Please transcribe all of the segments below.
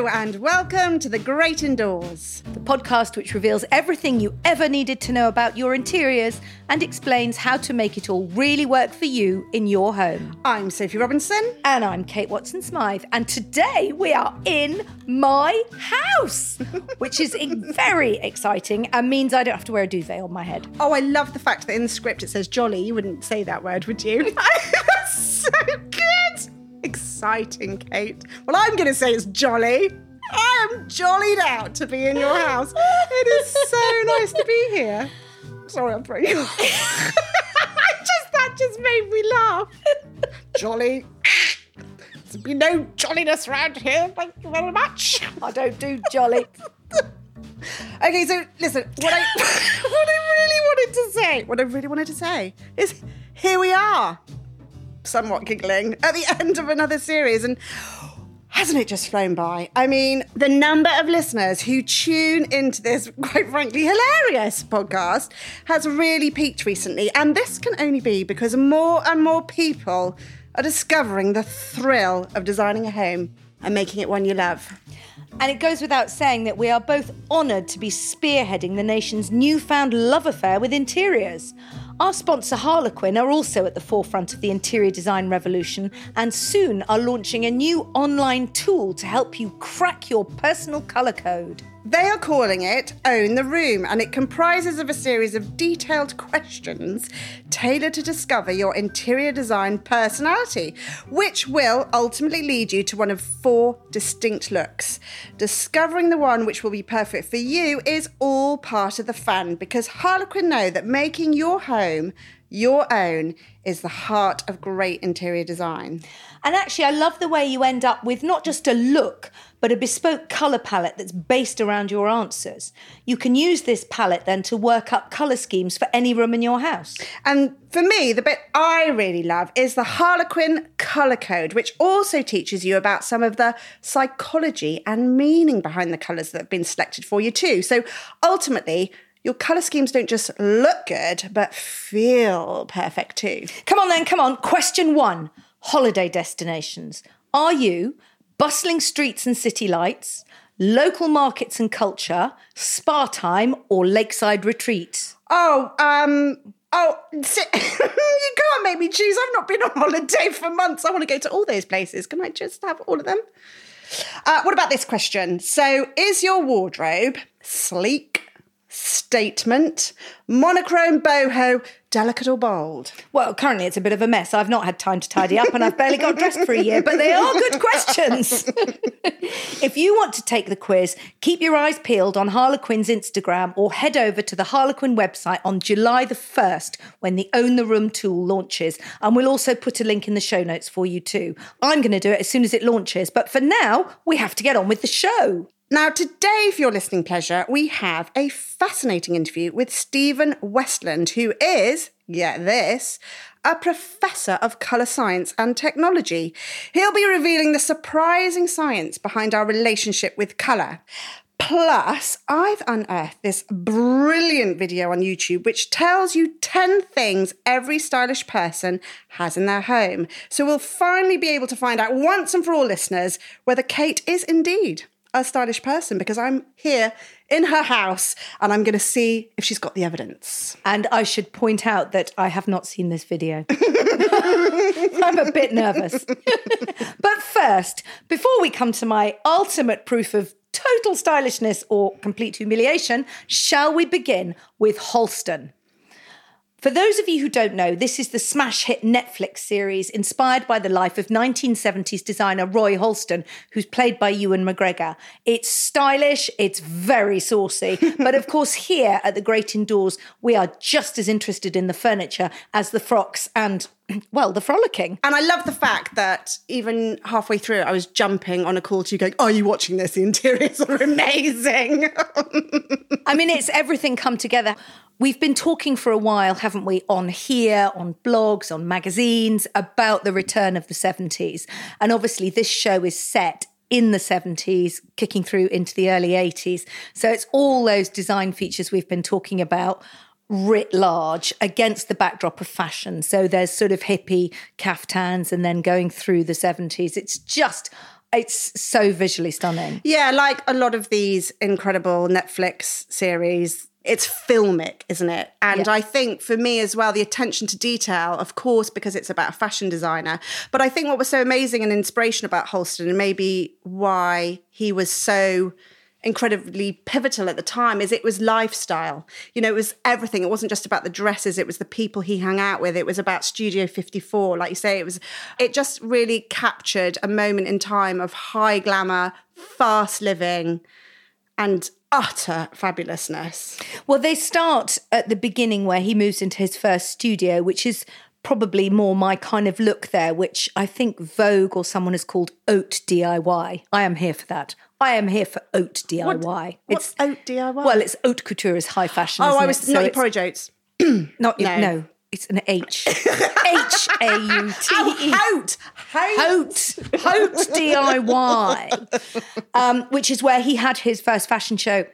Hello, and welcome to The Great Indoors. the podcast which reveals everything you ever needed to know about your interiors and explains how to make it all really work for you in your home. I'm Sophie Robinson. And I'm Kate Watson Smythe, and today we are in my house, which is very exciting and means I don't have to wear a duvet on my head. Oh, I love the fact that in the script it says jolly. You wouldn't say that word, would you? so good. Exciting, Kate. Well, I'm going to say it's jolly. I am jollied out to be in your house. It is so nice to be here. Sorry, I'm throwing you. off. I just that just made me laugh. Jolly. There's been no jolliness around here. Thank you very much. I don't do jolly. Okay, so listen, what I what I really wanted to say, what I really wanted to say is here we are, somewhat giggling at the end of another series, and hasn't it just flown by? I mean, the number of listeners who tune into this, quite frankly, hilarious podcast has really peaked recently, and this can only be because more and more people are discovering the thrill of designing a home and making it one you love. And it goes without saying that we are both honoured to be spearheading the nation's newfound love affair with interiors. Our sponsor Harlequin are also at the forefront of the interior design revolution and soon are launching a new online tool to help you crack your personal colour code. They are calling it Own the Room, and it comprises of a series of detailed questions tailored to discover your interior design personality, which will ultimately lead you to one of four distinct looks. Discovering the one which will be perfect for you is all part of the fun because Harlequin know that making your home your own is the heart of great interior design. And actually, I love the way you end up with not just a look, but a bespoke colour palette that's based around your answers. You can use this palette then to work up colour schemes for any room in your house. And for me, the bit I really love is the Harlequin colour code, which also teaches you about some of the psychology and meaning behind the colours that have been selected for you, too. So ultimately, your colour schemes don't just look good, but feel perfect too. Come on then, come on. Question one holiday destinations. Are you bustling streets and city lights, local markets and culture, spa time, or lakeside retreats? Oh, um, oh, you can't make me choose. I've not been on holiday for months. I want to go to all those places. Can I just have all of them? Uh, what about this question? So, is your wardrobe sleek, statement, monochrome, boho, delicate, or bold? Well, currently it's a bit of a mess. I've not had time to tidy up and I've barely got dressed for a year, but they are good questions. if you want to take the quiz, keep your eyes peeled on Harlequin's Instagram or head over to the Harlequin website on July the 1st when the Own the Room tool launches. And we'll also put a link in the show notes for you too. I'm going to do it as soon as it launches, but for now, we have to get on with the show. Now, today, for your listening pleasure, we have a fascinating interview with Stephen Westland, who is, get this, a professor of colour science and technology. He'll be revealing the surprising science behind our relationship with colour. Plus, I've unearthed this brilliant video on YouTube which tells you 10 things every stylish person has in their home. So we'll finally be able to find out once and for all listeners whether Kate is indeed a stylish person because I'm here in her house and I'm going to see if she's got the evidence. And I should point out that I have not seen this video. I'm a bit nervous. but first, before we come to my ultimate proof of total stylishness or complete humiliation, shall we begin with Halston? For those of you who don't know, this is the smash hit Netflix series inspired by the life of 1970s designer Roy Halston, who's played by Ewan McGregor. It's stylish, it's very saucy, but of course, here at the Great Indoors, we are just as interested in the furniture as the frocks and well, the frolicking. And I love the fact that even halfway through, I was jumping on a call to you going, Are you watching this? The interiors are amazing. I mean, it's everything come together. We've been talking for a while, haven't we, on here, on blogs, on magazines, about the return of the 70s. And obviously, this show is set in the 70s, kicking through into the early 80s. So it's all those design features we've been talking about writ large against the backdrop of fashion. So there's sort of hippie caftans and then going through the 70s. It's just it's so visually stunning. Yeah, like a lot of these incredible Netflix series, it's filmic, isn't it? And yeah. I think for me as well, the attention to detail, of course, because it's about a fashion designer. But I think what was so amazing and inspiration about Halston, and maybe why he was so incredibly pivotal at the time is it was lifestyle. You know, it was everything. It wasn't just about the dresses, it was the people he hung out with. It was about Studio 54. Like you say, it was it just really captured a moment in time of high glamour, fast living and utter fabulousness. Well, they start at the beginning where he moves into his first studio, which is probably more my kind of look there, which I think Vogue or someone has called oat DIY. I am here for that. I am here for haute DIY. What, it's haute DIY. Well, it's haute couture is high fashion. Oh, I was it? not so your porridge oats. not no. no. It's an H. H A U T E. DIY. Um, which is where he had his first fashion show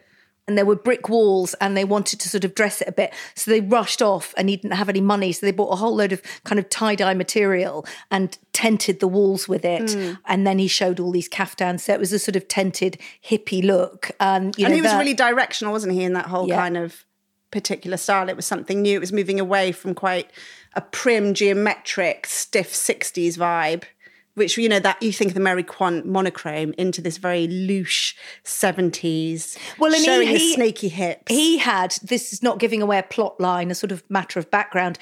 and there were brick walls and they wanted to sort of dress it a bit. So they rushed off and he didn't have any money. So they bought a whole load of kind of tie dye material and tented the walls with it. Mm. And then he showed all these caftans. So it was a sort of tented hippie look. Um, and he was that, really directional, wasn't he, in that whole yeah. kind of particular style? It was something new. It was moving away from quite a prim, geometric, stiff 60s vibe which you know that you think of the Mary Quant monochrome into this very loose seventies, well, and showing he, his snaky hips. He had this is not giving away a plot line, a sort of matter of background.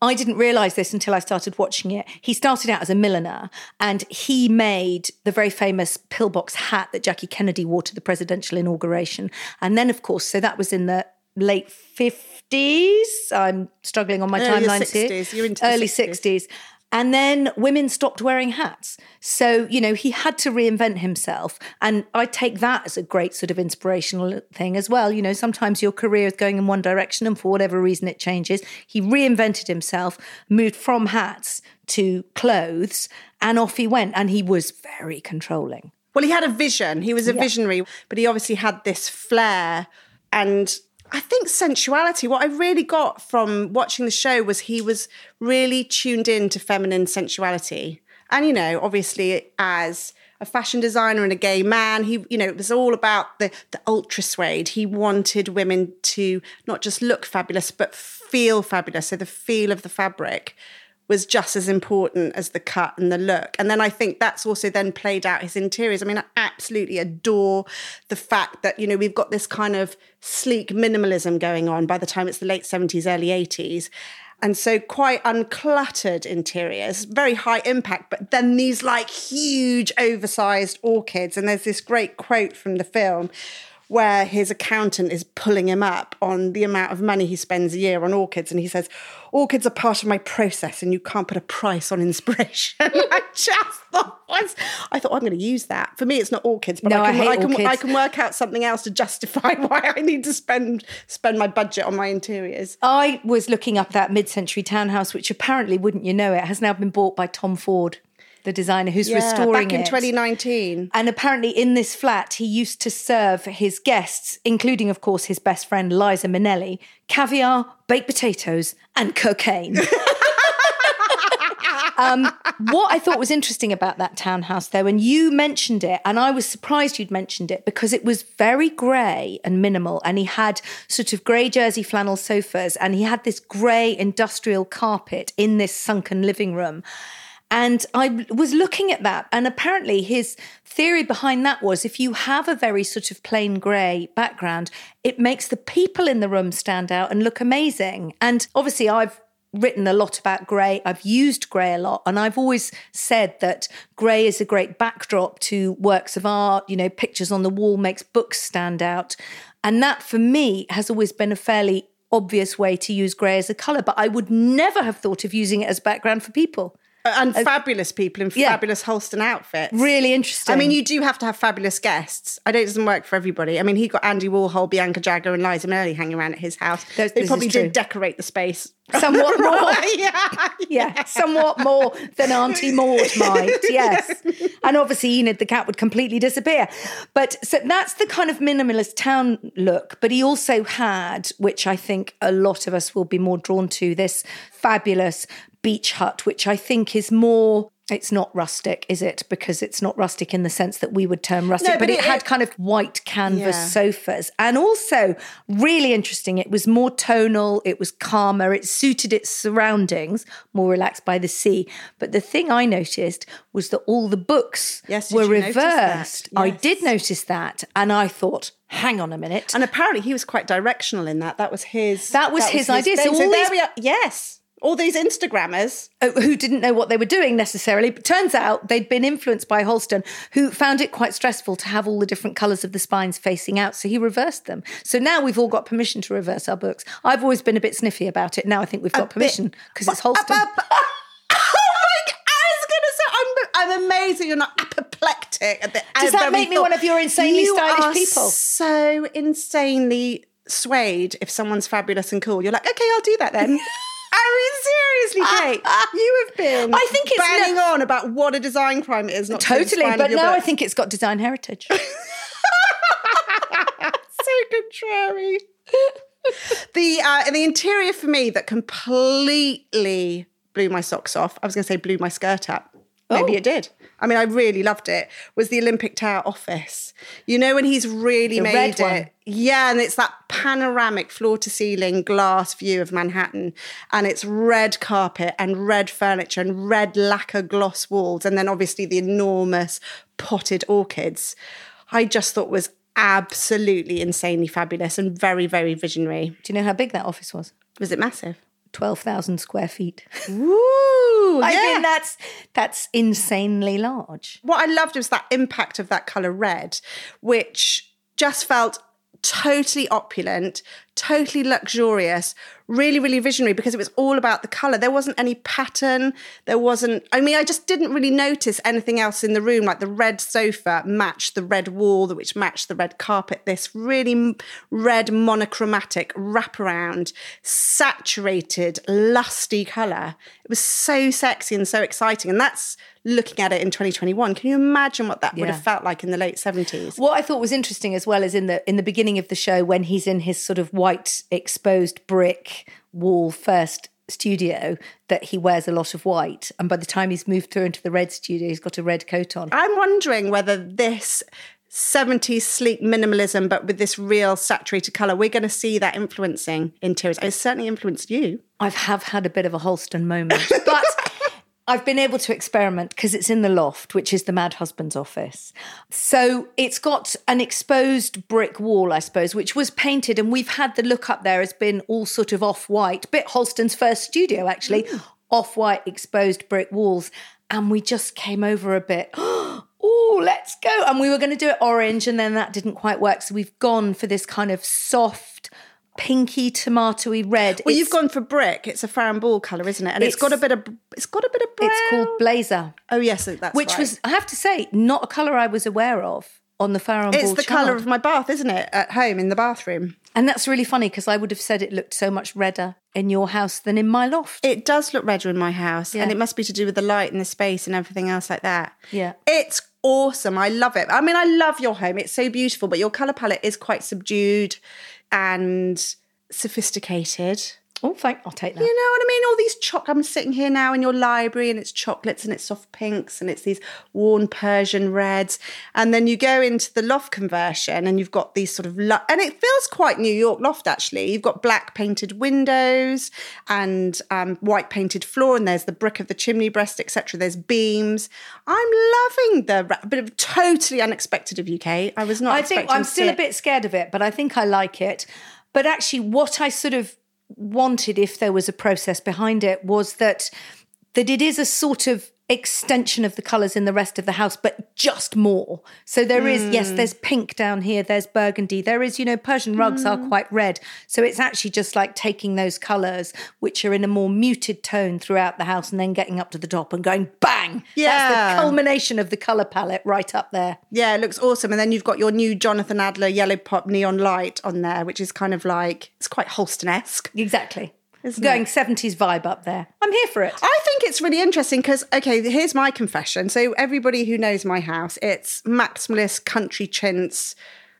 I didn't realize this until I started watching it. He started out as a milliner and he made the very famous pillbox hat that Jackie Kennedy wore to the presidential inauguration. And then, of course, so that was in the late 50s. I'm struggling on my early timeline 60s. here. Early 60s. 60s. And then women stopped wearing hats. So, you know, he had to reinvent himself. And I take that as a great sort of inspirational thing as well. You know, sometimes your career is going in one direction and for whatever reason it changes. He reinvented himself, moved from hats to clothes, and off he went. And he was very controlling. Well, he had a vision. He was a yeah. visionary, but he obviously had this flair and I think sensuality, what I really got from watching the show was he was really tuned in to feminine sensuality. And, you know, obviously, as a fashion designer and a gay man, he, you know, it was all about the, the ultra suede. He wanted women to not just look fabulous, but feel fabulous. So the feel of the fabric was just as important as the cut and the look. And then I think that's also then played out his interiors. I mean, I absolutely adore the fact that, you know, we've got this kind of sleek minimalism going on by the time it's the late 70s, early 80s. And so quite uncluttered interiors, very high impact, but then these like huge oversized orchids. And there's this great quote from the film where his accountant is pulling him up on the amount of money he spends a year on orchids. And he says, Orchids are part of my process and you can't put a price on inspiration. I just thought, I thought, I'm going to use that. For me, it's not orchids, but no, I, can, I, I, can, orchids. I can work out something else to justify why I need to spend spend my budget on my interiors. I was looking up that mid century townhouse, which apparently, wouldn't you know it, has now been bought by Tom Ford the designer who's yeah, restoring back in it. 2019. And apparently, in this flat, he used to serve his guests, including, of course, his best friend Liza Minnelli, caviar, baked potatoes, and cocaine. um, what I thought was interesting about that townhouse, though, and you mentioned it, and I was surprised you'd mentioned it because it was very grey and minimal, and he had sort of grey jersey flannel sofas, and he had this grey industrial carpet in this sunken living room. And I was looking at that, and apparently his theory behind that was if you have a very sort of plain grey background, it makes the people in the room stand out and look amazing. And obviously, I've written a lot about grey. I've used grey a lot. And I've always said that grey is a great backdrop to works of art. You know, pictures on the wall makes books stand out. And that for me has always been a fairly obvious way to use grey as a colour, but I would never have thought of using it as background for people. And fabulous people in yeah. fabulous Halston outfits. Really interesting. I mean, you do have to have fabulous guests. I know it doesn't work for everybody. I mean, he got Andy Warhol, Bianca Jagger, and Liza Minnelli hanging around at his house. This- they probably did decorate the space. somewhat more. yeah. yeah, somewhat more than Auntie Maud might. Yes, and obviously Enid the cat would completely disappear. But so that's the kind of minimalist town look. But he also had, which I think a lot of us will be more drawn to, this fabulous beach hut, which I think is more. It's not rustic, is it? Because it's not rustic in the sense that we would term rustic, No, but, but it, it- had kind of white canvas Yeah. sofas. And also, really interesting, it was more tonal, it was calmer, it suited its surroundings, more relaxed by the sea. But the thing I noticed was that all the books Yes, were that? reversed. I did notice that. And I thought, hang on a minute. And apparently, he was quite directional in that. That was his. That was his idea. So all there these- we are. Yes, all these Instagrammers. uh, who didn't know what they were doing necessarily. But turns out they'd been influenced by Halston, who found it quite stressful to have all the different colours of the spines facing out. So he reversed them. So now we've all got permission to reverse our books. I've always been a bit sniffy about it. Now I think we've got permission because it's Halston. oh my! I was going to say, I'm, that you're not apoplectic. At the Does that make me thought. one of your insanely You stylish people? So insanely swayed if someone's fabulous and cool. You're like, okay, I'll do that then. I mean, seriously, Kate, you have been. I think it's banging no- on about what a design crime it is. Not Totally, but now I think it's got design heritage. so contrary. the uh, the interior for me that completely blew my socks off. I was going to say blew my skirt up. Maybe Oh. it did. I mean, I really loved it. Was the Olympic Tower office? You know when he's really The made it. one. Yeah, and it's that panoramic floor to ceiling glass view of Manhattan, and it's red carpet and red furniture and red lacquer gloss walls, and then obviously the enormous potted orchids. I just thought was absolutely insanely fabulous and very, very visionary. Do you know how big that office was? Was it massive? 12,000 square feet. Woo! I yeah. mean, that's that's insanely large. what I loved was that impact of that colour red, which just felt totally opulent, totally luxurious, really, really visionary because it was all about the colour. There wasn't any pattern. There wasn't, I mean, I just didn't really notice anything else in the room. Like the red sofa matched the red wall, which matched the red carpet. This really red monochromatic wraparound, saturated, lusty colour. It was so sexy and so exciting. And that's looking at it in 2021. Can you imagine what that would have felt like in the late 70s? What I thought was interesting as well is in the in the beginning of the show when he's in his sort of white exposed brick wall first studio that he wears a lot of white and by the time he's moved through into the red studio he's got a red coat on. I'm wondering whether this 70s sleek minimalism, but with this real saturated colour, we're going to see that influencing interiors. It's certainly influenced you. I have had a bit of a Halston moment, but I've been able to experiment because it's in the loft, which is the mad husband's office. So it's got an exposed brick wall, I suppose, which was painted, and we've had the look up there has been all sort of off white, bit Halston's first studio actually, mm. off white exposed brick walls, and we just came over a bit. Oh, let's go. And we were going to do it orange, and then that didn't quite work. So we've gone for this kind of soft, pinky, tomatoey red. Well, It's- you've gone for brick. It's a Farrow & Ball colour, isn't it? And it's got a bit of it's got a bit of brown. It's called Blazer, Oh yes, that's which right. was, I have to say, not a colour I was aware of on the Farron It's the colour of my bath, isn't it? At home in the bathroom. And that's really funny because I would have said it looked so much redder in your house than in my loft. It does look redder in my house, and it must be to do with the light and the space and everything else like that. Yeah. It's awesome. I love it. I mean, I love your home. It's so beautiful, but your colour palette is quite subdued and sophisticated. Oh, thank, I'll take that. You know what I mean? All these choc. I'm sitting here now in your library, and it's chocolates and it's soft pinks and it's these worn Persian reds. And then you go into the loft conversion, and you've got these sort of lo- and it feels quite New York loft actually. You've got black painted windows and um, white painted floor, and there's the brick of the chimney breast, etc. There's beams. I'm loving the ra- bit of totally unexpected of UK. I was not. I think I'm still a bit scared of it, but I think I like it. But actually, what I sort of wanted, if there was a process behind it, was that that it is a sort of extension of the colours in the rest of the house, but just more. So there is, yes, hmm. there's pink down here, there's burgundy, there is, you know, Persian rugs are hmm. quite red. So it's actually just like taking those colours, which are in a more muted tone throughout the house, and then getting up to the top and going bang. That's Yeah. the culmination of the colour palette right up there. Yeah, it looks awesome. And then you've got your new Jonathan Adler yellow pop neon light on there, which is kind of like, it's quite Halston esque. Exactly. Isn't Going it? 70s vibe up there. I'm here for it. I think it's really interesting because, okay, here's my confession. So, everybody who knows my house, it's maximalist country chintz,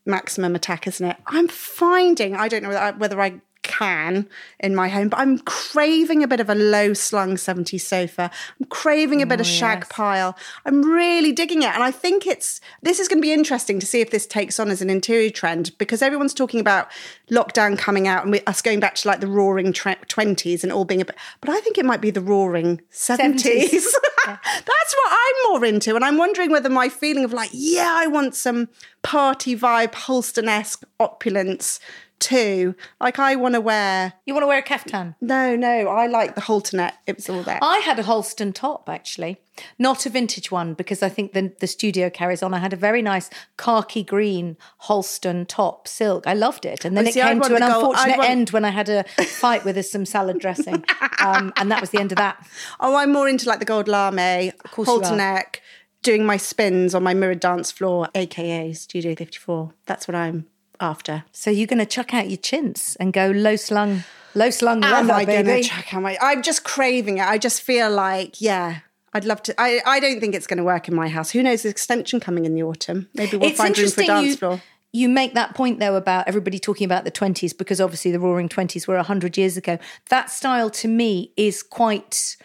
maximum attack, isn't it? I'm finding, I don't know whether I, whether I can in my home, but I'm craving a bit of a low slung 70s sofa. I'm craving a bit of oh, shag yes. pile. I'm really digging it. And I think it's, this is going to be interesting to see if this takes on as an interior trend because everyone's talking about lockdown coming out and we, us going back to like the roaring tre- 20s and all being a bit, but I think it might be the roaring 70s. 70s. That's what I'm more into. And I'm wondering whether my feeling of like, yeah, I want some party vibe, Halston esque opulence too. Like, I want to wear. You want to wear a kaftan? No, no, I like the Holtonet. It was all there. I had a Halston top actually, not a vintage one because I think the the studio carries on. I had a very nice khaki green Halston top silk. I loved it, and then Oh, it see, came to an gold- unfortunate want- end when I had a fight with some salad dressing, um, and that was the end of that. Oh, I'm more into like the gold lame, course halter neck, doing my spins on my mirrored dance floor, aka Studio 54. That's what I'm after. So you're going to chuck out your chintz and go low slung, low slung Am I going to check out my? I'm just craving it. I just feel like, yeah, I'd love to. I, I don't think it's going to work in my house. Who knows? There's extension coming in the autumn. Maybe we'll it's find room for a dance you, floor. you make that point though about everybody talking about the 20s because obviously the roaring 20s were 100 years ago that style to me is quite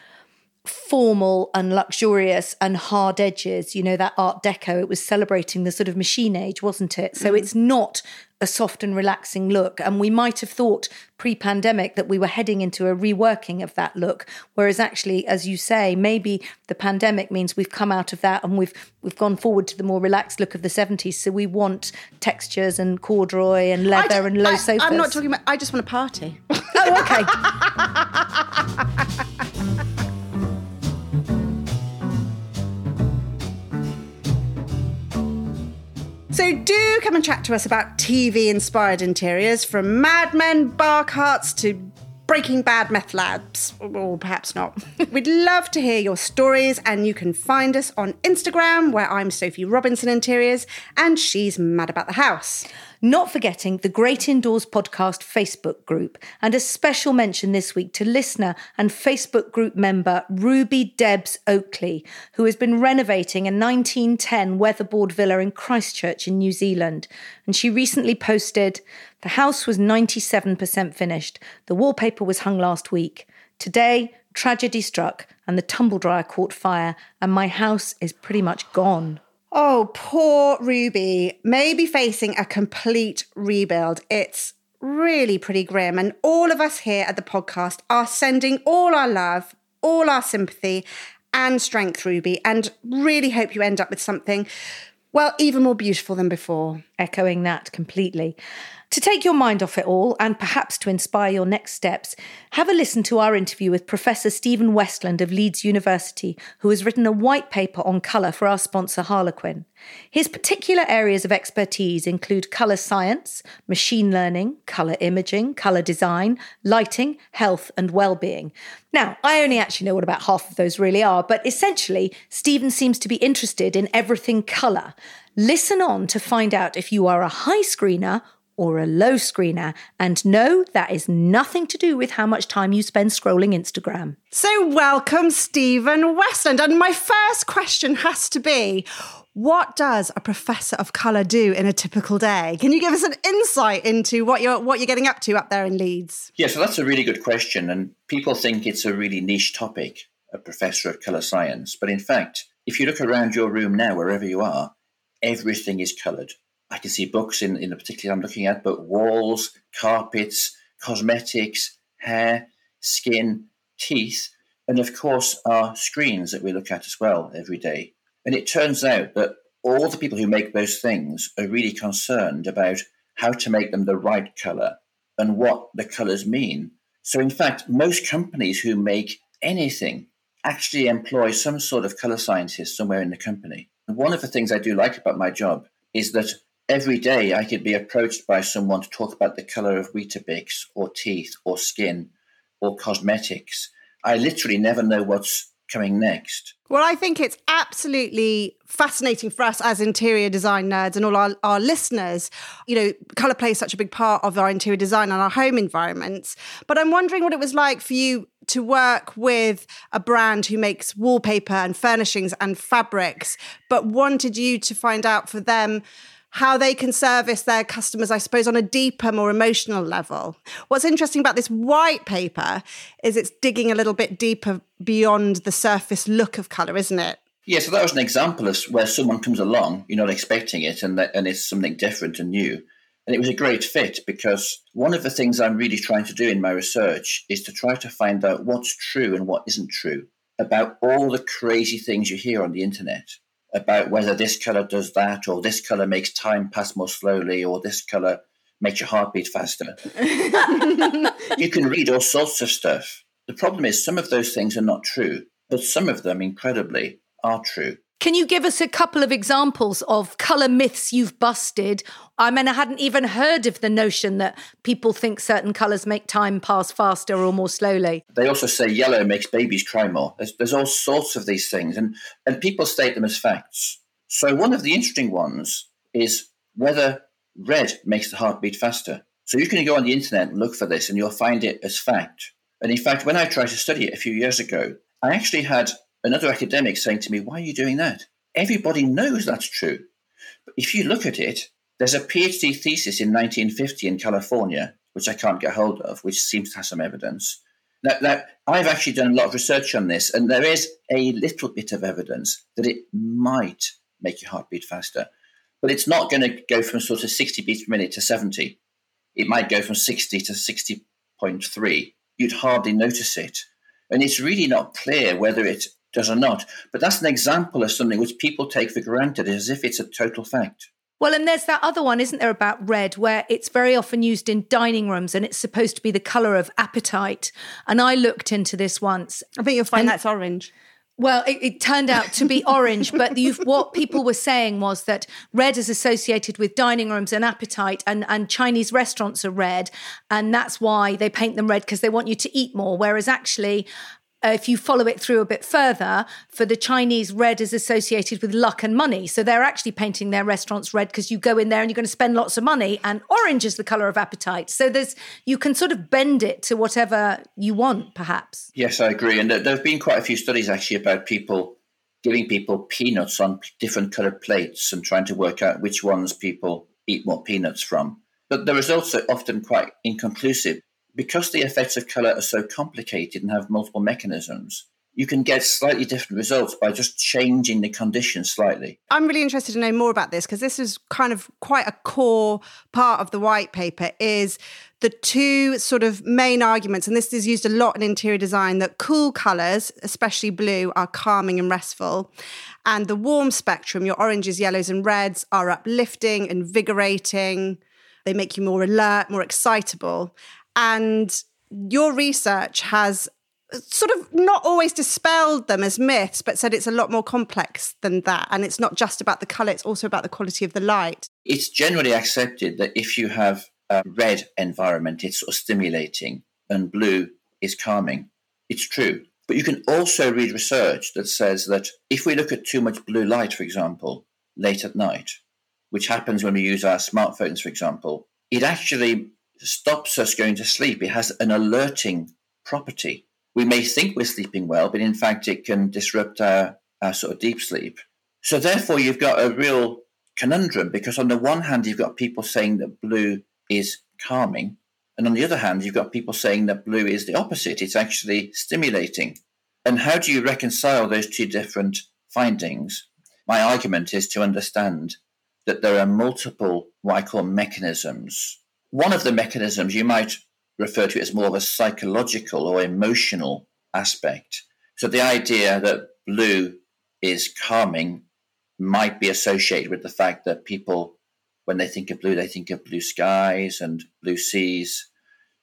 formal and luxurious and hard edges you know that art deco it was celebrating the sort of machine age wasn't it? So mm. it's not a soft and relaxing look. And we might have thought pre-pandemic that we were heading into a reworking of that look. Whereas actually as you say maybe the pandemic means we've come out of that and we've we've gone forward to the more relaxed look of the 70s so we want textures and corduroy and leather and low I, sofas I'm not talking about. I just want a party. oh okay So do come and chat to us about TV inspired interiors from Mad Men, Bar Carts to Breaking Bad Meth Labs, or perhaps not. We'd love to hear your stories, and you can find us on Instagram, where I'm Sophie Robinson Interiors, and she's mad about the house. Not forgetting the Great Indoors Podcast Facebook group, and a special mention this week to listener and Facebook group member Ruby Debs Oakley, who has been renovating a 1910 weatherboard villa in Christchurch in New Zealand. And she recently posted The house was 97% finished. The wallpaper was hung last week. Today, tragedy struck, and the tumble dryer caught fire, and my house is pretty much gone. Oh, poor Ruby may be facing a complete rebuild. It's really pretty grim. And all of us here at the podcast are sending all our love, all our sympathy, and strength, Ruby, and really hope you end up with something, well, even more beautiful than before. echoing that completely. To take your mind off it all and perhaps to inspire your next steps, have a listen to our interview with Professor Stephen Westland of Leeds University, who has written a white paper on colour for our sponsor Harlequin. His particular areas of expertise include colour science, machine learning, colour imaging, colour design, lighting, health, and well-being. Now, I only actually know what about half of those really are, but essentially, Stephen seems to be interested in everything colour. Listen on to find out if you are a high screener or a low screener. And no, that is nothing to do with how much time you spend scrolling Instagram. So, welcome, Stephen Westland. And my first question has to be what does a professor of colour do in a typical day? Can you give us an insight into what you're what you're getting up to up there in Leeds? Yeah, so that's a really good question. And people think it's a really niche topic, a professor of colour science. But in fact, if you look around your room now, wherever you are, everything is coloured. I can see books in, in the particular I'm looking at, but walls, carpets, cosmetics, hair, skin, teeth, and of course our screens that we look at as well every day. And it turns out that all the people who make those things are really concerned about how to make them the right colour and what the colours mean. So, in fact, most companies who make anything actually employ some sort of color scientist somewhere in the company. And one of the things I do like about my job is that every day I could be approached by someone to talk about the color of Weetabix or teeth or skin or cosmetics. I literally never know what's coming next. Well, I think it's absolutely fascinating for us as interior design nerds and all our, our listeners. You know, colour plays such a big part of our interior design and our home environments. But I'm wondering what it was like for you to work with a brand who makes wallpaper and furnishings and fabrics, but wanted you to find out for them how they can service their customers, I suppose, on a deeper, more emotional level. What's interesting about this white paper is it's digging a little bit deeper beyond the surface look of colour, isn't it? Yeah, so that was an example of where someone comes along, you're not expecting it, and that, and it's something different and new. And it was a great fit because one of the things I'm really trying to do in my research is to try to find out what's true and what isn't true about all the crazy things you hear on the internet about whether this color does that, or this color makes time pass more slowly, or this color makes your heartbeat faster. you can read all sorts of stuff. The problem is, some of those things are not true, but some of them, incredibly, are true. Can you give us a couple of examples of colour myths you've busted? I mean, I hadn't even heard of the notion that people think certain colours make time pass faster or more slowly. They also say yellow makes babies cry more. There's, there's all sorts of these things, and, and people state them as facts. So, one of the interesting ones is whether red makes the heart beat faster. So, you can go on the internet and look for this, and you'll find it as fact. And in fact, when I tried to study it a few years ago, I actually had another academic saying to me, Why are you doing that? Everybody knows that's true. But if you look at it, there's a PhD thesis in 1950 in California, which I can't get hold of, which seems to have some evidence. Now, now, I've actually done a lot of research on this, and there is a little bit of evidence that it might make your heart beat faster. But it's not going to go from sort of 60 beats per minute to 70. It might go from 60 to 60.3. You'd hardly notice it. And it's really not clear whether it does or not. But that's an example of something which people take for granted as if it's a total fact. Well, and there's that other one, isn't there, about red, where it's very often used in dining rooms and it's supposed to be the colour of appetite. And I looked into this once. I think you'll find that's orange. Well, it, it, turned out to be orange, but what people were saying was that red is associated with dining rooms and appetite, and, and Chinese restaurants are red, and that's why they paint them red because they want you to eat more. Whereas actually, uh, if you follow it through a bit further, for the Chinese, red is associated with luck and money. So they're actually painting their restaurants red because you go in there and you're going to spend lots of money, and orange is the color of appetite. So there's you can sort of bend it to whatever you want, perhaps. Yes, I agree. And there have been quite a few studies actually about people giving people peanuts on different colored plates and trying to work out which ones people eat more peanuts from. But the results are often quite inconclusive because the effects of color are so complicated and have multiple mechanisms, you can get slightly different results by just changing the conditions slightly. I'm really interested to know more about this because this is kind of quite a core part of the white paper is the two sort of main arguments and this is used a lot in interior design that cool colors, especially blue, are calming and restful and the warm spectrum, your oranges, yellows and reds are uplifting, invigorating. They make you more alert, more excitable. And your research has sort of not always dispelled them as myths, but said it's a lot more complex than that. And it's not just about the colour, it's also about the quality of the light. It's generally accepted that if you have a red environment, it's sort of stimulating, and blue is calming. It's true. But you can also read research that says that if we look at too much blue light, for example, late at night, which happens when we use our smartphones, for example, it actually stops us going to sleep. It has an alerting property. We may think we're sleeping well, but in fact, it can disrupt our, our sort of deep sleep. So, therefore, you've got a real conundrum because, on the one hand, you've got people saying that blue is calming. And on the other hand, you've got people saying that blue is the opposite. It's actually stimulating. And how do you reconcile those two different findings? My argument is to understand that there are multiple, what I call mechanisms one of the mechanisms you might refer to as more of a psychological or emotional aspect. So the idea that blue is calming might be associated with the fact that people, when they think of blue, they think of blue skies and blue seas,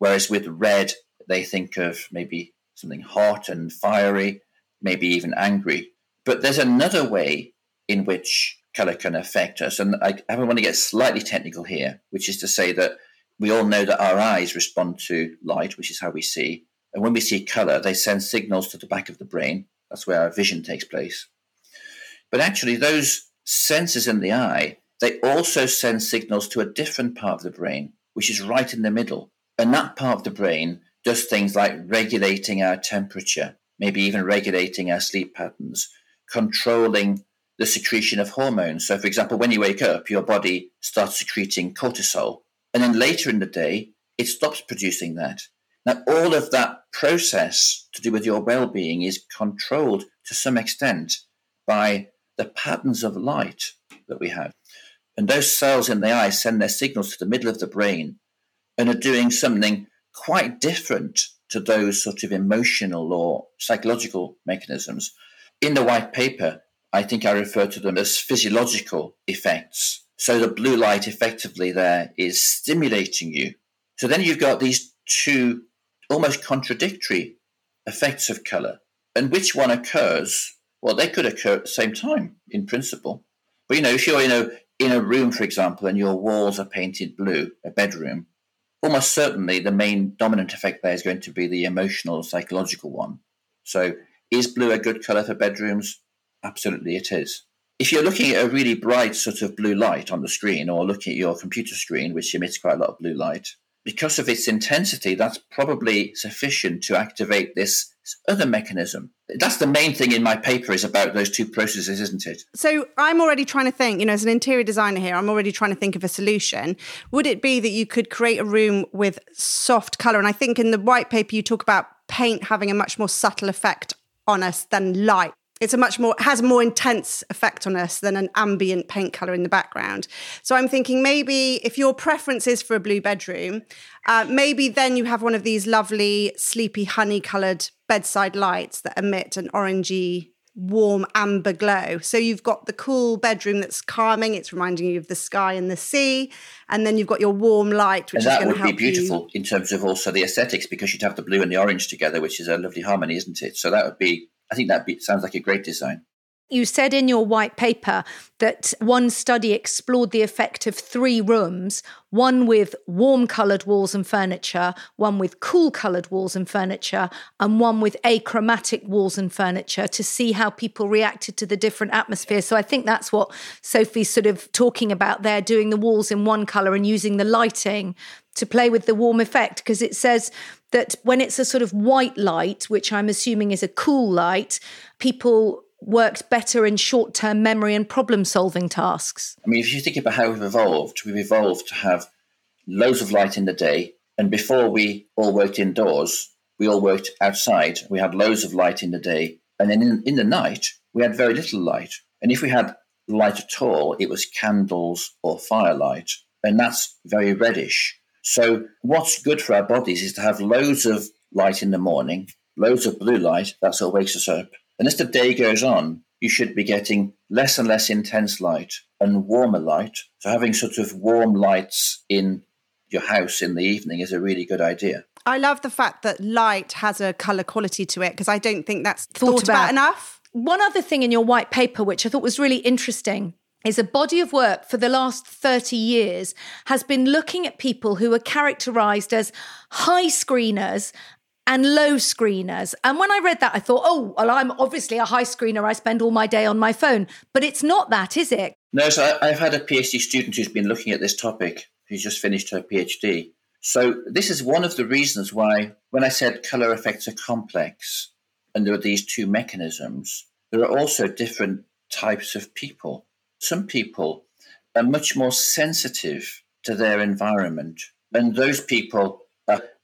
whereas with red, they think of maybe something hot and fiery. maybe even angry. But there's another way in which color can affect us. And I, I want to get slightly technical here, which is to say that we all know that our eyes respond to light, which is how we see. And when we see color, they send signals to the back of the brain. That's where our vision takes place. But actually, those senses in the eye, they also send signals to a different part of the brain, which is right in the middle. And that part of the brain does things like regulating our temperature, maybe even regulating our sleep patterns, controlling the secretion of hormones. So, for example, when you wake up, your body starts secreting cortisol. And then later in the day, it stops producing that. Now, all of that process to do with your well being is controlled to some extent by the patterns of light that we have. And those cells in the eye send their signals to the middle of the brain and are doing something quite different to those sort of emotional or psychological mechanisms. In the white paper, I think I refer to them as physiological effects. So the blue light effectively there is stimulating you. So then you've got these two almost contradictory effects of color. And which one occurs? Well, they could occur at the same time in principle. But you know, if you're in a in a room, for example, and your walls are painted blue, a bedroom, almost certainly the main dominant effect there is going to be the emotional, psychological one. So, is blue a good color for bedrooms? Absolutely, it is. If you're looking at a really bright sort of blue light on the screen or looking at your computer screen, which emits quite a lot of blue light, because of its intensity, that's probably sufficient to activate this other mechanism. That's the main thing in my paper is about those two processes, isn't it? So I'm already trying to think, you know, as an interior designer here, I'm already trying to think of a solution. Would it be that you could create a room with soft color? And I think in the white paper, you talk about paint having a much more subtle effect on us than light it's a much more has a more intense effect on us than an ambient paint color in the background so i'm thinking maybe if your preference is for a blue bedroom uh, maybe then you have one of these lovely sleepy honey colored bedside lights that emit an orangey warm amber glow so you've got the cool bedroom that's calming it's reminding you of the sky and the sea and then you've got your warm light which and that is would help be beautiful you. in terms of also the aesthetics because you'd have the blue and the orange together which is a lovely harmony isn't it so that would be I think that sounds like a great design. You said in your white paper that one study explored the effect of three rooms one with warm coloured walls and furniture, one with cool coloured walls and furniture, and one with achromatic walls and furniture to see how people reacted to the different atmospheres. So I think that's what Sophie's sort of talking about there, doing the walls in one colour and using the lighting to play with the warm effect because it says that when it's a sort of white light, which I'm assuming is a cool light, people worked better in short term memory and problem solving tasks. I mean, if you think about how we've evolved, we've evolved to have loads of light in the day. And before we all worked indoors, we all worked outside. We had loads of light in the day. And then in, in the night, we had very little light. And if we had light at all, it was candles or firelight. And that's very reddish. So, what's good for our bodies is to have loads of light in the morning, loads of blue light. That's what wakes us up. And as the day goes on, you should be getting less and less intense light and warmer light. So, having sort of warm lights in your house in the evening is a really good idea. I love the fact that light has a colour quality to it because I don't think that's thought, thought about. about enough. One other thing in your white paper, which I thought was really interesting, is a body of work for the last 30 years has been looking at people who are characterized as high screeners and low screeners. And when I read that, I thought, oh, well, I'm obviously a high screener. I spend all my day on my phone. But it's not that, is it? No, so I've had a PhD student who's been looking at this topic, who's just finished her PhD. So this is one of the reasons why, when I said color effects are complex and there are these two mechanisms, there are also different types of people some people are much more sensitive to their environment, and those people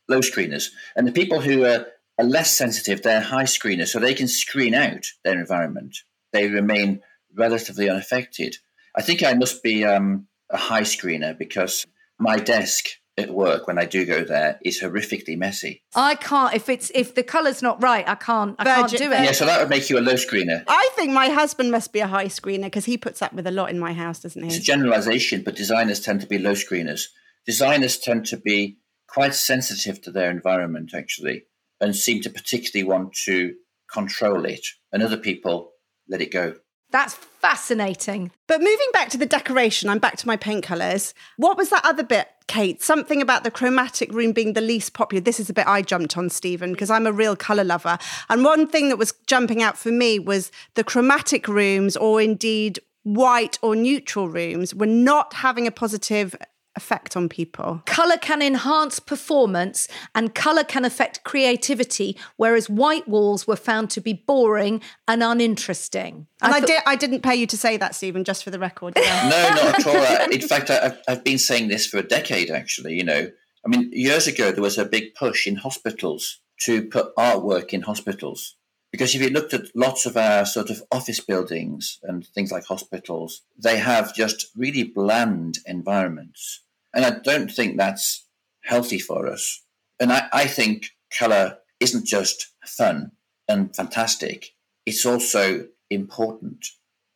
low screeners. And the people who are, are less sensitive, they're high screeners, so they can screen out their environment. They remain relatively unaffected. I think I must be um, a high screener because my desk at work when I do go there is horrifically messy. I can't if it's if the colour's not right, I can't I can't do it. Yeah, so that would make you a low screener. I think my husband must be a high screener because he puts up with a lot in my house, doesn't he? It's a generalisation, but designers tend to be low screeners. Designers tend to be quite sensitive to their environment actually, and seem to particularly want to control it, and other people let it go. That's fascinating. But moving back to the decoration, I'm back to my paint colours. What was that other bit, Kate? Something about the chromatic room being the least popular. This is a bit I jumped on, Stephen, because I'm a real colour lover. And one thing that was jumping out for me was the chromatic rooms, or indeed white or neutral rooms, were not having a positive effect on people. Colour can enhance performance and colour can affect creativity, whereas white walls were found to be boring and uninteresting. And I, I, did, I didn't pay you to say that, Stephen, just for the record. Yeah. no, not at all. Uh, in fact, I, I've been saying this for a decade, actually. You know, I mean, years ago, there was a big push in hospitals to put artwork in hospitals. Because if you looked at lots of our sort of office buildings and things like hospitals, they have just really bland environments. And I don't think that's healthy for us. And I, I think colour isn't just fun and fantastic, it's also important.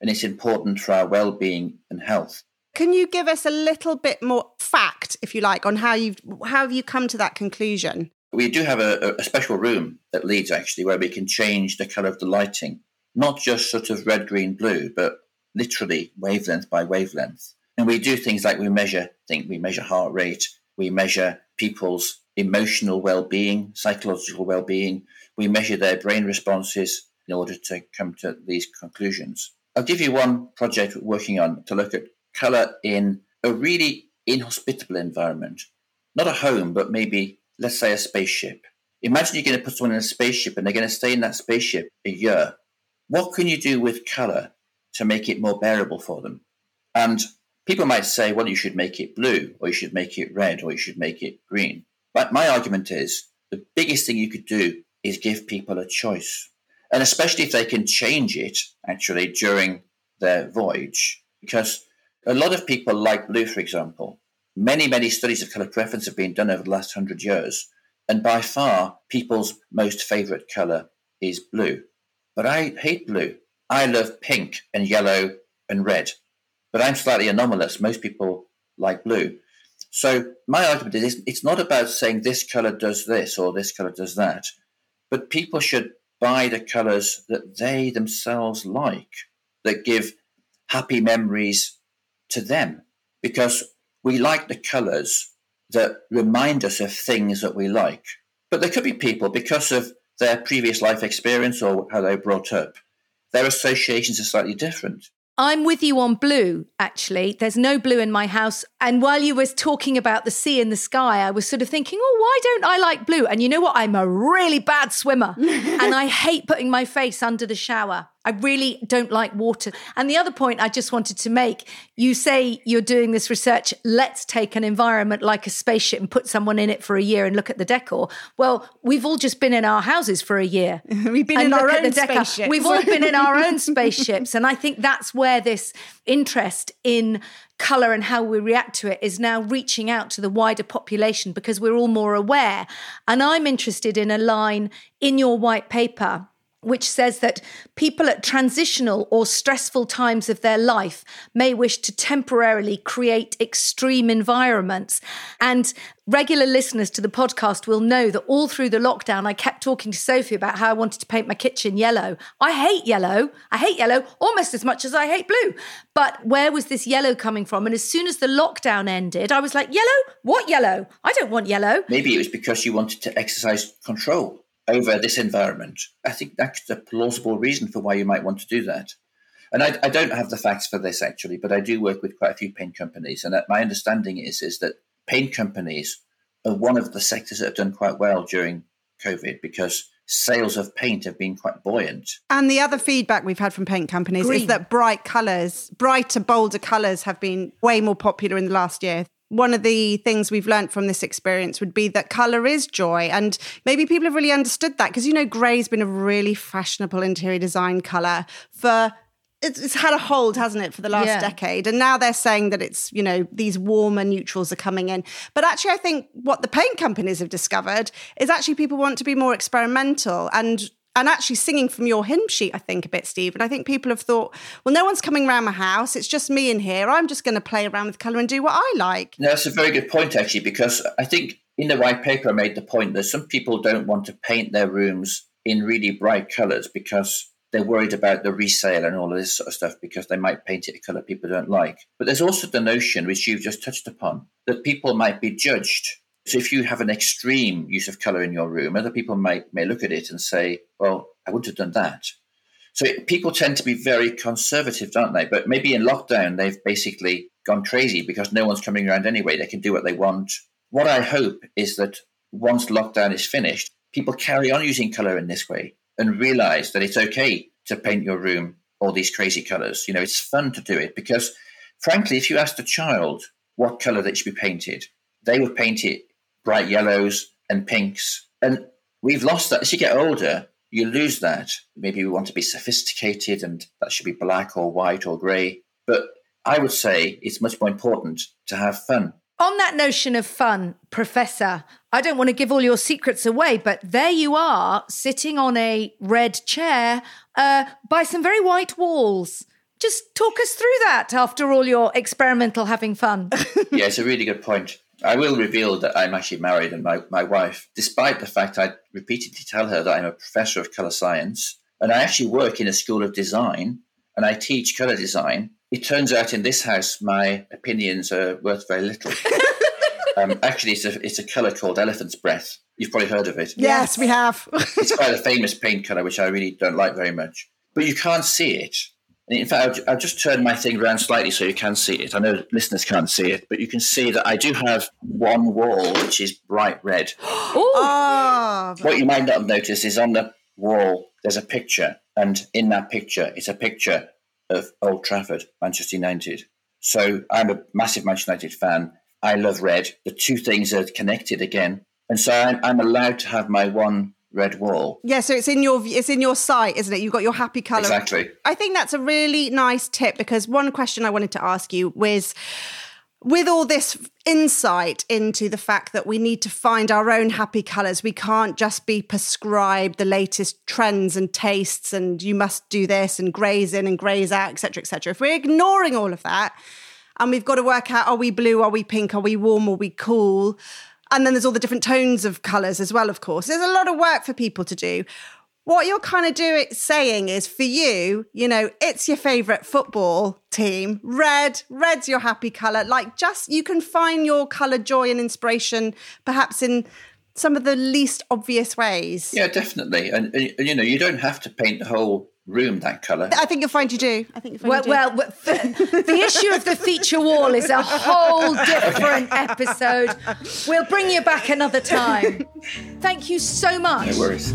And it's important for our well being and health. Can you give us a little bit more fact, if you like, on how you've how have you come to that conclusion? We do have a, a special room at Leeds actually where we can change the colour of the lighting, not just sort of red, green, blue, but literally wavelength by wavelength. And we do things like we measure, think we measure heart rate, we measure people's emotional well-being, psychological well-being. We measure their brain responses in order to come to these conclusions. I'll give you one project we're working on to look at color in a really inhospitable environment. Not a home, but maybe, let's say, a spaceship. Imagine you're going to put someone in a spaceship and they're going to stay in that spaceship a year. What can you do with color to make it more bearable for them? And people might say, well, you should make it blue, or you should make it red, or you should make it green. But my argument is the biggest thing you could do is give people a choice. And especially if they can change it actually during their voyage, because a lot of people like blue, for example. Many, many studies of color preference have been done over the last hundred years. And by far, people's most favorite color is blue. But I hate blue. I love pink and yellow and red. But I'm slightly anomalous. Most people like blue. So my argument is it's not about saying this color does this or this color does that, but people should buy the colors that they themselves like, that give happy memories to them, because we like the colors that remind us of things that we like. But there could be people, because of their previous life experience or how they were brought up, their associations are slightly different. I'm with you on blue, actually. There's no blue in my house. And while you were talking about the sea and the sky, I was sort of thinking, oh, why don't I like blue? And you know what? I'm a really bad swimmer and I hate putting my face under the shower. I really don't like water. And the other point I just wanted to make you say you're doing this research. Let's take an environment like a spaceship and put someone in it for a year and look at the decor. Well, we've all just been in our houses for a year. we've been in our own spaceships. We've all been in our own spaceships. And I think that's where this interest in color and how we react to it is now reaching out to the wider population because we're all more aware. And I'm interested in a line in your white paper which says that people at transitional or stressful times of their life may wish to temporarily create extreme environments. And regular listeners to the podcast will know that all through the lockdown, I kept talking to Sophie about how I wanted to paint my kitchen yellow. I hate yellow. I hate yellow almost as much as I hate blue. But where was this yellow coming from? And as soon as the lockdown ended, I was like, yellow? What yellow? I don't want yellow. Maybe it was because you wanted to exercise control over this environment. I think that's a plausible reason for why you might want to do that. And I, I, don't have the facts for this actually, but I do work with quite a few paint companies, and my understanding is is that paint companies are one of the sectors that have done quite well during COVID because sales of paint have been quite buoyant. And the other feedback we've had from paint companies Green. is that bright colours, brighter, bolder colours have been way more popular in the last year one of the things we've learned from this experience would be that color is joy. And maybe people have really understood that because, you know, grey's been a really fashionable interior design color for. It's, it's had a hold, hasn't it, for the last yeah. decade? And now they're saying that it's, you know, these warmer neutrals are coming in. But actually, I think what the paint companies have discovered is actually people want to be more experimental and and actually singing from your hymn sheet, I think, a bit, Steve. And I think people have thought, well, no one's coming around my house. It's just me in here. I'm just going to play around with colour and do what I like. No, that's a very good point, actually, because I think in the white paper I made the point that some people don't want to paint their rooms in really bright colours because they're worried about the resale and all of this sort of stuff because they might paint it a colour people don't like. But there's also the notion, which you've just touched upon, that people might be judged. So if you have an extreme use of colour in your room, other people might may look at it and say, "Well, I wouldn't have done that." So it, people tend to be very conservative, don't they? But maybe in lockdown they've basically gone crazy because no one's coming around anyway. They can do what they want. What I hope is that once lockdown is finished, people carry on using colour in this way and realize that it's okay to paint your room all these crazy colors. You know, it's fun to do it because, frankly, if you asked a child what color they should be painted, they would paint it bright yellows and pinks. And we've lost that. As you get older, you lose that. Maybe we want to be sophisticated and that should be black or white or grey. But I would say it's much more important to have fun. On that notion of fun, Professor, I don't want to give all your secrets away, but there you are, sitting on a red chair uh, by some very white walls. Just talk us through that after all your experimental having fun. yeah, it's a really good point. I will reveal that I'm actually married and my, my wife, despite the fact I repeatedly tell her that I'm a professor of colour science and I actually work in a school of design and I teach colour design it turns out in this house, my opinions are worth very little. um, actually, it's a, it's a colour called elephant's breath. You've probably heard of it. Yes, we have. it's quite a famous paint colour, which I really don't like very much. But you can't see it. In fact, I'll, I'll, just turn my thing around slightly so you can see it. I know listeners can't see it, but you can see that I do have one wall which is bright red. oh. What you might not have noticed is on the wall there's a picture, and in that picture, it's a picture of Old Trafford, Manchester United. So I'm a massive Manchester United fan. I love red. The two things are connected again, and so I'm, I'm allowed to have my one red wall. Yeah, so it's in your it's in your sight, isn't it? You've got your happy color. Exactly. I think that's a really nice tip because one question I wanted to ask you was with all this insight into the fact that we need to find our own happy colors, we can't just be prescribed the latest trends and tastes, and you must do this and greys in and greys out, etc., etc. If we're ignoring all of that, and we've got to work out: are we blue? Are we pink? Are we warm? Are we cool? And then there's all the different tones of colors as well. Of course, there's a lot of work for people to do. What you're kind of doing saying is for you you know it's your favorite football team. Red red's your happy color like just you can find your color joy and inspiration perhaps in some of the least obvious ways. Yeah definitely. And, and, and you know you don't have to paint the whole room that color i think you'll find you do. I think well, do. well the, the issue of the feature wall is a whole different episode. We'll bring you back another time. Thank you so much. No worries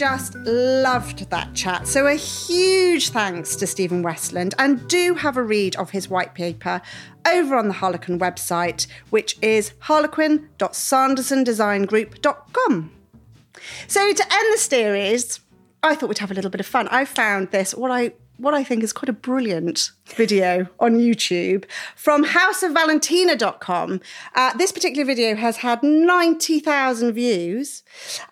Just loved that chat. So, a huge thanks to Stephen Westland, and do have a read of his white paper over on the Harlequin website, which is harlequin.sandersondesigngroup.com. So, to end the series, I thought we'd have a little bit of fun. I found this, what I what I think is quite a brilliant video on YouTube from houseofvalentina.com. Uh, this particular video has had 90,000 views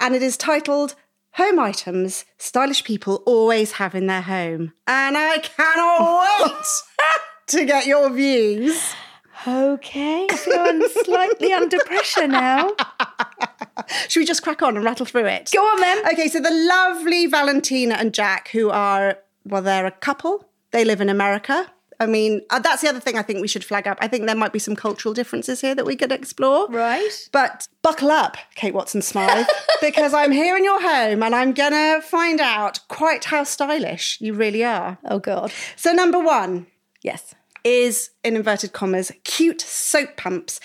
and it is titled home items stylish people always have in their home. And I cannot wait to get your views. Okay, I feel I'm slightly under pressure now. Should we just crack on and rattle through it? Go on then. Okay, so the lovely Valentina and Jack, who are, well, they're a couple. They live in America. I mean, uh, that's the other thing I think we should flag up. I think there might be some cultural differences here that we could explore. Right. But buckle up, Kate Watson Smyth, because I'm here in your home and I'm going to find out quite how stylish you really are. Oh, God. So, number one Yes. is, in inverted commas, cute soap pumps.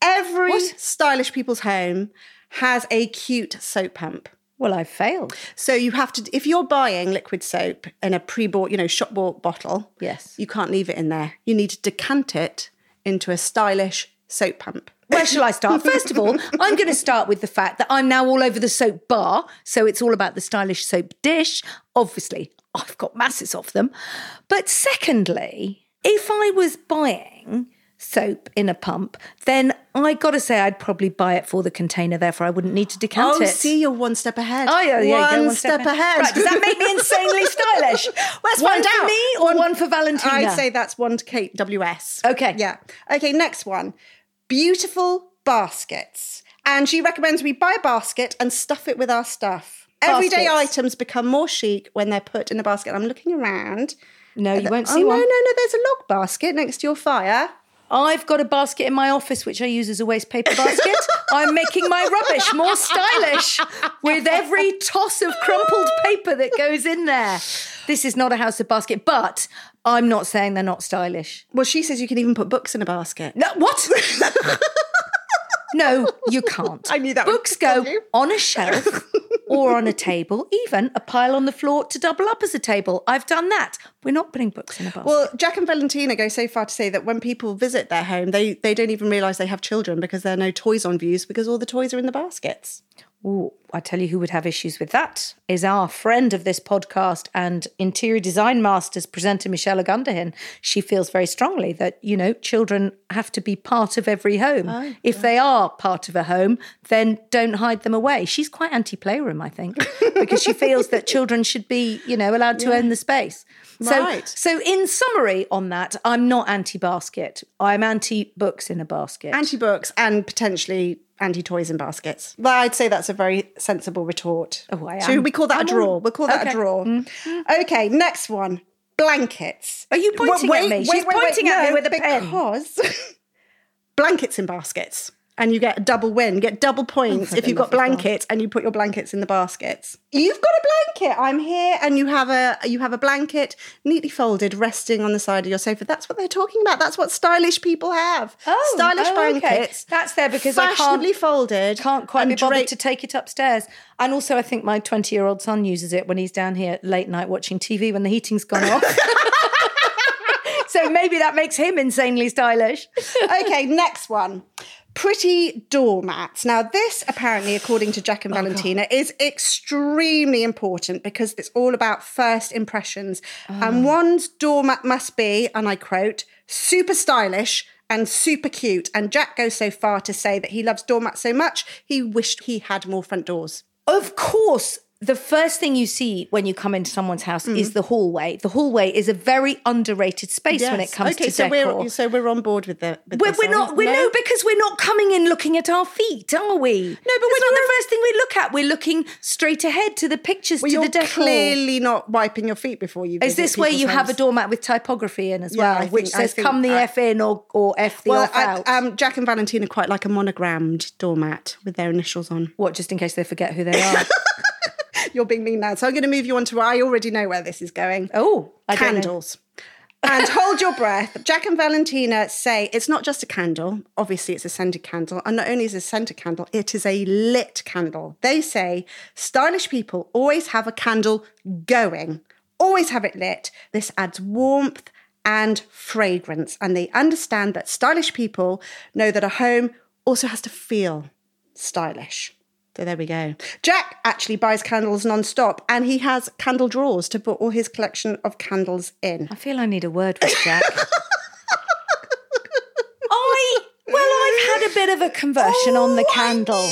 Every What? stylish people's home has a cute soap pump. Well, I've failed. So you have to, if you're buying liquid soap in a pre-bought, you know, shop-bought bottle, Yes. you can't leave it in there. You need to decant it into a stylish soap pump. Where shall I start? First of all, I'm going to start with the fact that I'm now all over the soap bar. So it's all about the stylish soap dish. Obviously, I've got masses of them. But secondly, if I was buying soap in a pump, then I got to say I'd probably buy it for the container. Therefore, I wouldn't need to decant Oh, it. see, you're one step ahead. Oh yeah, yeah. one, go step, ahead. Right, does that make me insanely stylish? Let's one for me or one, for Valentina? I'd say that's one to Kate WS. Okay. Yeah. Okay, next one. Beautiful baskets. And she recommends we buy a basket and stuff it with our stuff. Everyday items become more chic when they're put in a basket. I'm looking around. no, you uh, won't oh, see no, no, no. There's a log basket next to your fire. I've got a basket in my office which I use as a waste paper basket. I'm making my rubbish more stylish with every toss of crumpled paper that goes in there. This is not a house of basket, but I'm not saying they're not stylish. Well, she says you can even put books in a basket. No, what? no, you can't. I knew that Books go on a shelf or on a table, even a pile on the floor to double up as a table. I've done that. We're not putting books in a basket. Well, Jack and Valentina go so far to say that when people visit their home, they, they don't even realise they have children because there are no toys on views because all the toys are in the baskets. Ooh, I tell you who would have issues with that is our friend of this podcast and interior design masters presenter Michelle Ogundehin. She feels very strongly that, you know, children have to be part of every home. Oh, if they are part of a home, then don't hide them away. She's quite anti-playroom, I think, because she feels that children should be, you know, allowed to own the space. So, Right. so in summary on that, I'm not anti-basket. I'm anti-books in a basket. Anti books and potentially anti toys in baskets. But I'd say that's a very sensible retort. Oh, I So am. we call that I'm a draw. on- We'll call that Okay. a draw. Mm-hmm. Okay, next one. Blankets. Are you pointing at me? She's pointing at me with a pen. because blankets in baskets. And you get a double win, get double oh, points for if you've got love of God. blankets and you put your blankets in the baskets. You've got a blanket. I'm here, and you have a you have a blanket neatly folded, resting on the side of your sofa. That's what they're talking about. That's what stylish people have. Oh, oh stylish oh, okay. blankets. That's there because I can't- fashionably folded. can't quite be bothered draped- to take it upstairs. And also, I think my 20 year old son uses it when he's down here late night watching TV when the heating's gone off. so maybe that makes him insanely stylish. okay, next one. Pretty doormats. Now, this apparently, according to Oh, Jack and oh, Valentina, is extremely important because it's all about first impressions. Oh. And one's doormat must be, and I quote, super stylish and super cute. And Jack goes so far to say that he loves doormats so much, he wished he had more front doors. Of course, the first thing you see when you come into someone's house is the hallway. The hallway is a very underrated space when it comes okay, to so decor. we're so we're on board with that. We're, we're not. we? We're no, because we're not coming in looking at our feet, are we? No, but when not the first thing we look at. We're looking straight ahead to the pictures, Well, to the decor. clearly not wiping your feet before you. Is this where you have a doormat with typography in as Yeah, well, I which says think "Come the I- f in" or or "F the Well, off I- out"? um, Jack and Valentina quite like a monogrammed doormat with their initials on. what, just in case they forget who they are? You're being mean now, so I'm going to move you on to where I already know where this is going. oh, I candles. and hold your breath. Jack and Valentina say it's not just a candle. Obviously, it's a scented candle. And not only is it a scented candle, it is a lit candle. They say stylish people always have a candle going, always have it lit. This adds warmth and fragrance. And they understand that stylish people know that a home also has to feel stylish. So there we go. Jack actually buys candles non-stop and he has candle drawers to put all his collection of candles in. I feel I need a word with Jack. I well, I've had a bit of a conversion on the oh, candle.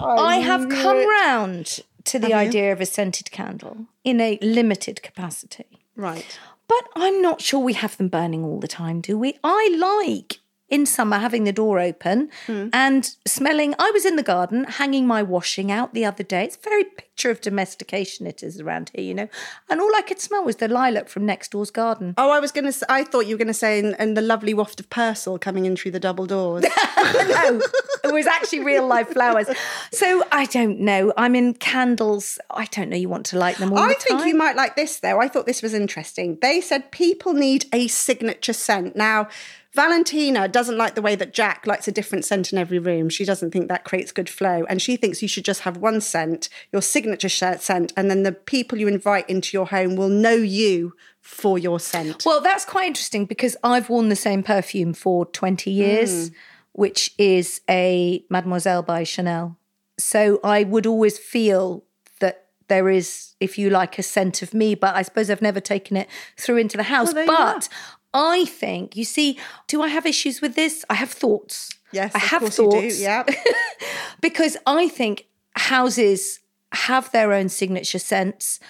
I, I have knew come it. round to the idea of a scented candle in a limited capacity. Right. But I'm not sure we have them burning all the time, do we? I like in summer having the door open Hmm. and smelling. I was in the garden hanging my washing out the other day. It's a very picture of domestication it is around here, you know. And all I could smell was the lilac from next door's garden. Oh, I was going to. I thought you were going to say, and, and the lovely waft of Persil coming in through the double doors. no, it was actually real life flowers. So I don't know. I'm in candles. I don't know. You want to light them all I the think you might like this though. I thought this was interesting. They said people need a signature scent. Now, Valentina doesn't like the way that Jack likes a different scent in every room. She doesn't think that creates good flow. And she thinks you should just have one scent, your signature scent, and then the people you invite into your home will know you for your scent. Well, that's quite interesting because I've worn the same perfume for 20 years, hmm. which is a Mademoiselle by Chanel. So I would always feel that there is, if you like, a scent of me, but I suppose I've never taken it through into the house. you but I think, you see, do I have issues with this? I have thoughts. yes, I of have thoughts. Yeah. because I think houses have their own signature scents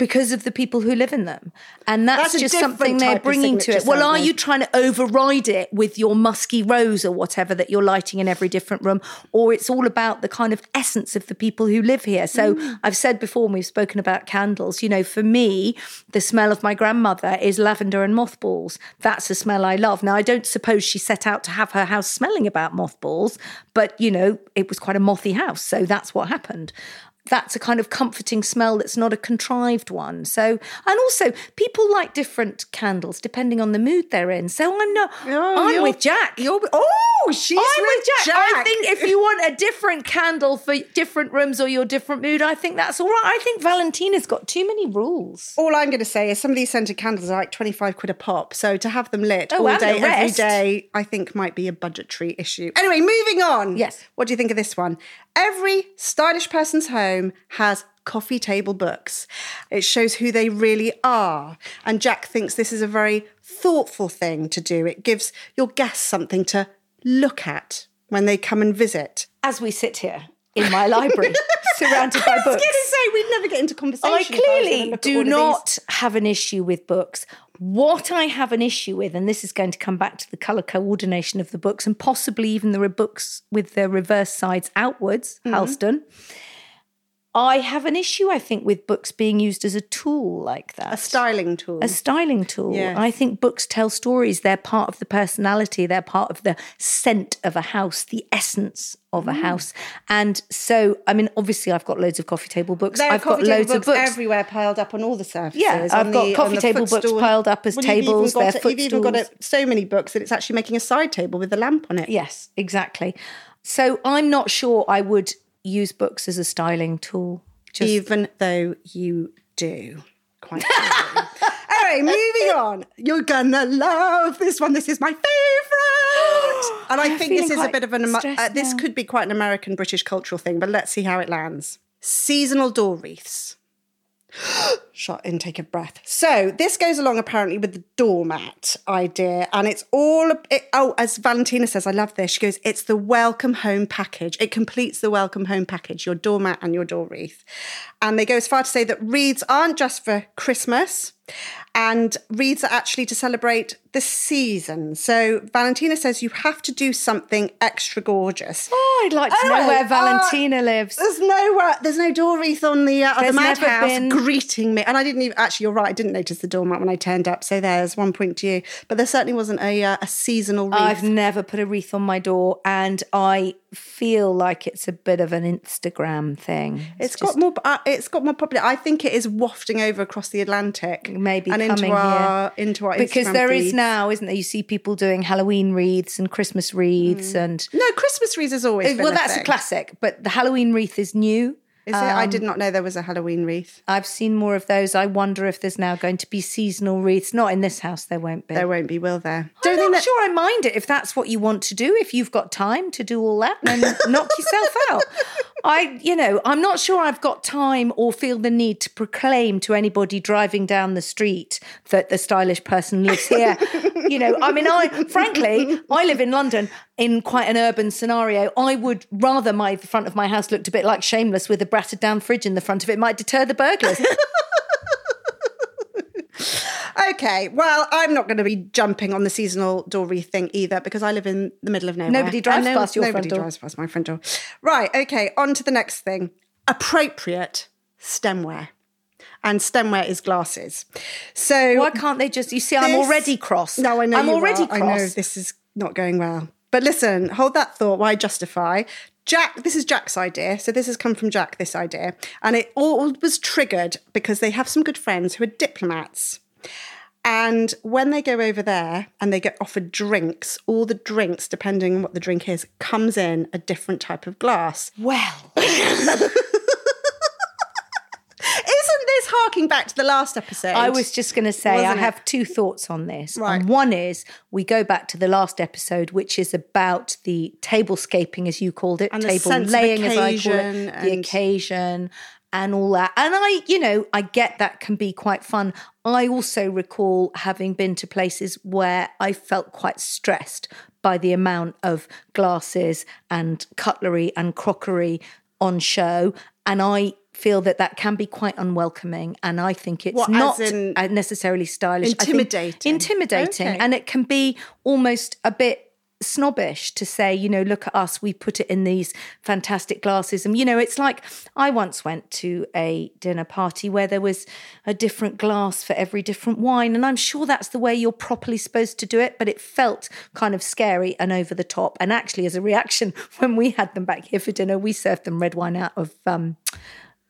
because of the people who live in them. And that's, That's just something they're bringing to it. Well, are you trying to override it with your musky rose or whatever that you're lighting in every different room? Or it's all about the kind of essence of the people who live here. So Mm. I've said before, and we've spoken about candles, you know, for me, the smell of my grandmother is lavender and mothballs. That's a smell I love. Now, I don't suppose she set out to have her house smelling about mothballs, but, you know, it was quite a mothy house. So that's what happened that's a kind of comforting smell that's not a contrived one. So, and also people like different candles depending on the mood they're in. So I'm not, Oh, I'm with Jack. You're, oh, Oh, she's I'm with Jack. I think if you want a different candle for different rooms or your different mood, I think that's all right. I think Valentina's got too many rules. All I'm going to say is some of these scented candles are like 25 quid a pop. So to have them lit Oh, all day, every day, I think might be a budgetary issue. Anyway, moving on. Yes. What do you think of this one? Every stylish person's home has coffee table books. It shows who they really are. And Jack thinks this is a very thoughtful thing to do. It gives your guests something to look at when they come and visit. As we sit here in my library, surrounded by books. I was going to say, we'd never get into conversation. I if was gonna clearly at do not have an issue with books. What I have an issue with, and this is going to come back to the colour coordination of the books and possibly even the re- books with their reverse sides outwards, Mm-hmm. Halston. I have an issue, I think, with books being used as a tool like that. A styling tool. A styling tool. Yes. I think books tell stories. They're part of the personality. They're part of the scent of a house, the essence of Mm. a house. And so, I mean, obviously, I've got loads of coffee table books. There I've got coffee table loads of books books everywhere piled up on all the surfaces. Yeah, I've got the- coffee table books piled up as you've even tables, got they're it- You've even got it, so many books that it's actually making a side table with a lamp on it. Yes, exactly. So I'm not sure I would use books as a styling tool. Just even though you do. Quite clearly. anyway, moving on. You're gonna love this one. This is my favourite. And I think this is a bit of an uh, this now. could be quite an American British cultural thing, but let's see how it lands. Seasonal door wreaths. Shot intake of breath. So this goes along apparently with the doormat idea, and it's all. It, oh, as Valentina says, I love this. She goes, "It's the welcome home package. It completes the welcome home package: your doormat and your door wreath." And they go as far to say that wreaths aren't just for Christmas, and wreaths are actually to celebrate the season. So Valentina says you have to do something extra gorgeous. Oh, I'd like to know Anyway, where uh, Valentina lives. There's no uh, there's no door wreath on the uh, on the madhouse been- greeting me, and I didn't even actually. You're right. I didn't notice the doormat when I turned up. So there's one point to you, but there certainly wasn't a uh, a seasonal wreath. I've never put a wreath on my door, and I feel like it's a bit of an Instagram thing. it's got more. Uh, it's got more popular. I think it is wafting over across the Atlantic, maybe and coming into our here into our because Instagram there is now, isn't there? You see people doing Halloween wreaths and Christmas wreaths, and no Christmas wreaths has always. been well, a that's a classic. But the Halloween wreath is new. Is it? I Um, did not know there was a Halloween wreath. I've seen more of those. I wonder if there's now going to be seasonal wreaths. Not in this house, there won't be. There won't be, will there? I'm think not that- sure I mind it if that's what you want to do. If you've got time to do all that, and then knock yourself out. I, you know, I'm not sure I've got time or feel the need to proclaim to anybody driving down the street that the stylish person lives here. you know, I mean, I frankly, I live in London in quite an urban scenario. I would rather my the front of my house looked a bit like Shameless with a brattered down fridge in the front of it. Might deter the burglars. Okay, well, I'm not going to be jumping on the seasonal door wreath thing either because I live in the middle of nowhere. Nobody drives no- past your front door. nobody drives past my front door. Right, okay, on to the next thing. Appropriate stemware. And stemware is glasses. So Why can't they just? You see, I'm already cross. No, I know I'm already are. cross. I know this is not going well. But listen, hold that thought. Why justify? Jack, this is Jack's idea. So this has come from Jack, this idea. And it all was triggered because they have some good friends who are diplomats. And when they go over there and they get offered drinks, all the drinks, depending on what the drink is, comes in a different type of glass. Well, harking back to the last episode? I was just going to say, I it? have two thoughts on this. Right. And one is we go back to the last episode, which is about the tablescaping, as you called it, And table laying, as I call it, the occasion. And all that. And I, you know, I get that can be quite fun. I also recall having been to places where I felt quite stressed by the amount of glasses and cutlery and crockery on show. And I feel that that can be quite unwelcoming. And I think it's What, not uh, necessarily stylish. Intimidating? intimidating. Okay. And it can be almost a bit snobbish to say, you know, look at us, we put it in these fantastic glasses. And, you know, it's like I once went to a dinner party where there was a different glass for every different wine. And I'm sure that's the way you're properly supposed to do it, but it felt kind of scary and over the top. And actually, as a reaction, when we had them back here for dinner, we served them red wine out of um,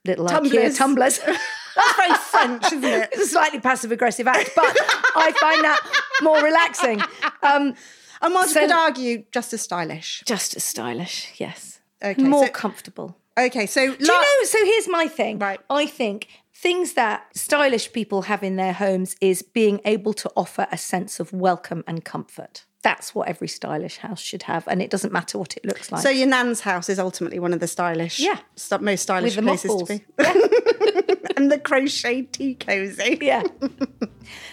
little IKEA Tumblers. tumblers. That's very French, isn't it? it's a slightly passive aggressive act, but I find that more relaxing. Um, And one So- could argue just as stylish. just as stylish, yes. Okay, more so- comfortable. Okay, so Do you know? So here's my thing. Right. I think things that stylish people have in their homes is being able to offer a sense of welcome and comfort. That's what every stylish house should have, and it doesn't matter what it looks like. So your nan's house is ultimately one of the stylish, Yeah. st- most stylish places to mothballs. be. and the crochet tea cozy. yeah.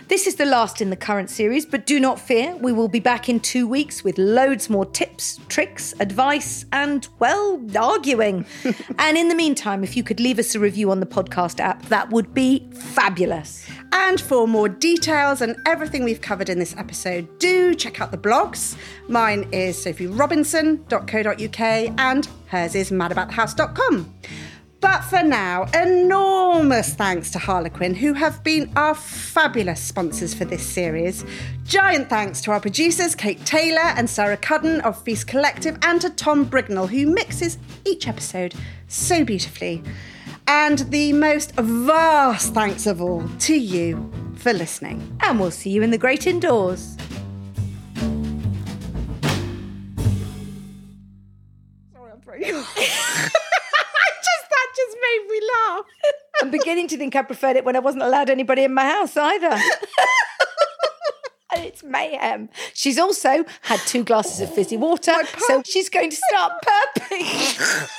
This is the last in the current series, but do not fear. We will be back in two weeks with loads more tips, tricks, advice, and, well, arguing. and in the meantime, if you could leave us a review on the podcast app, that would be fabulous. And for more details and everything we've covered in this episode, do check out the blogs. Mine is sophierobinson.co.uk and hers is madaboutthehouse.com. But for now, enormous thanks to Harlequin, who have been our fabulous sponsors for this series. Giant thanks to our producers, Kate Taylor and Sarah Cudden of Feast Collective, and to Tom Brignall, who mixes each episode so beautifully. And the most vast thanks of all to you for listening. And we'll see you in the great indoors. just that just made me laugh. I'm beginning to think I preferred it when I wasn't allowed anybody in my house either. and it's mayhem. She's also had two glasses of fizzy water, so she's going to start burping.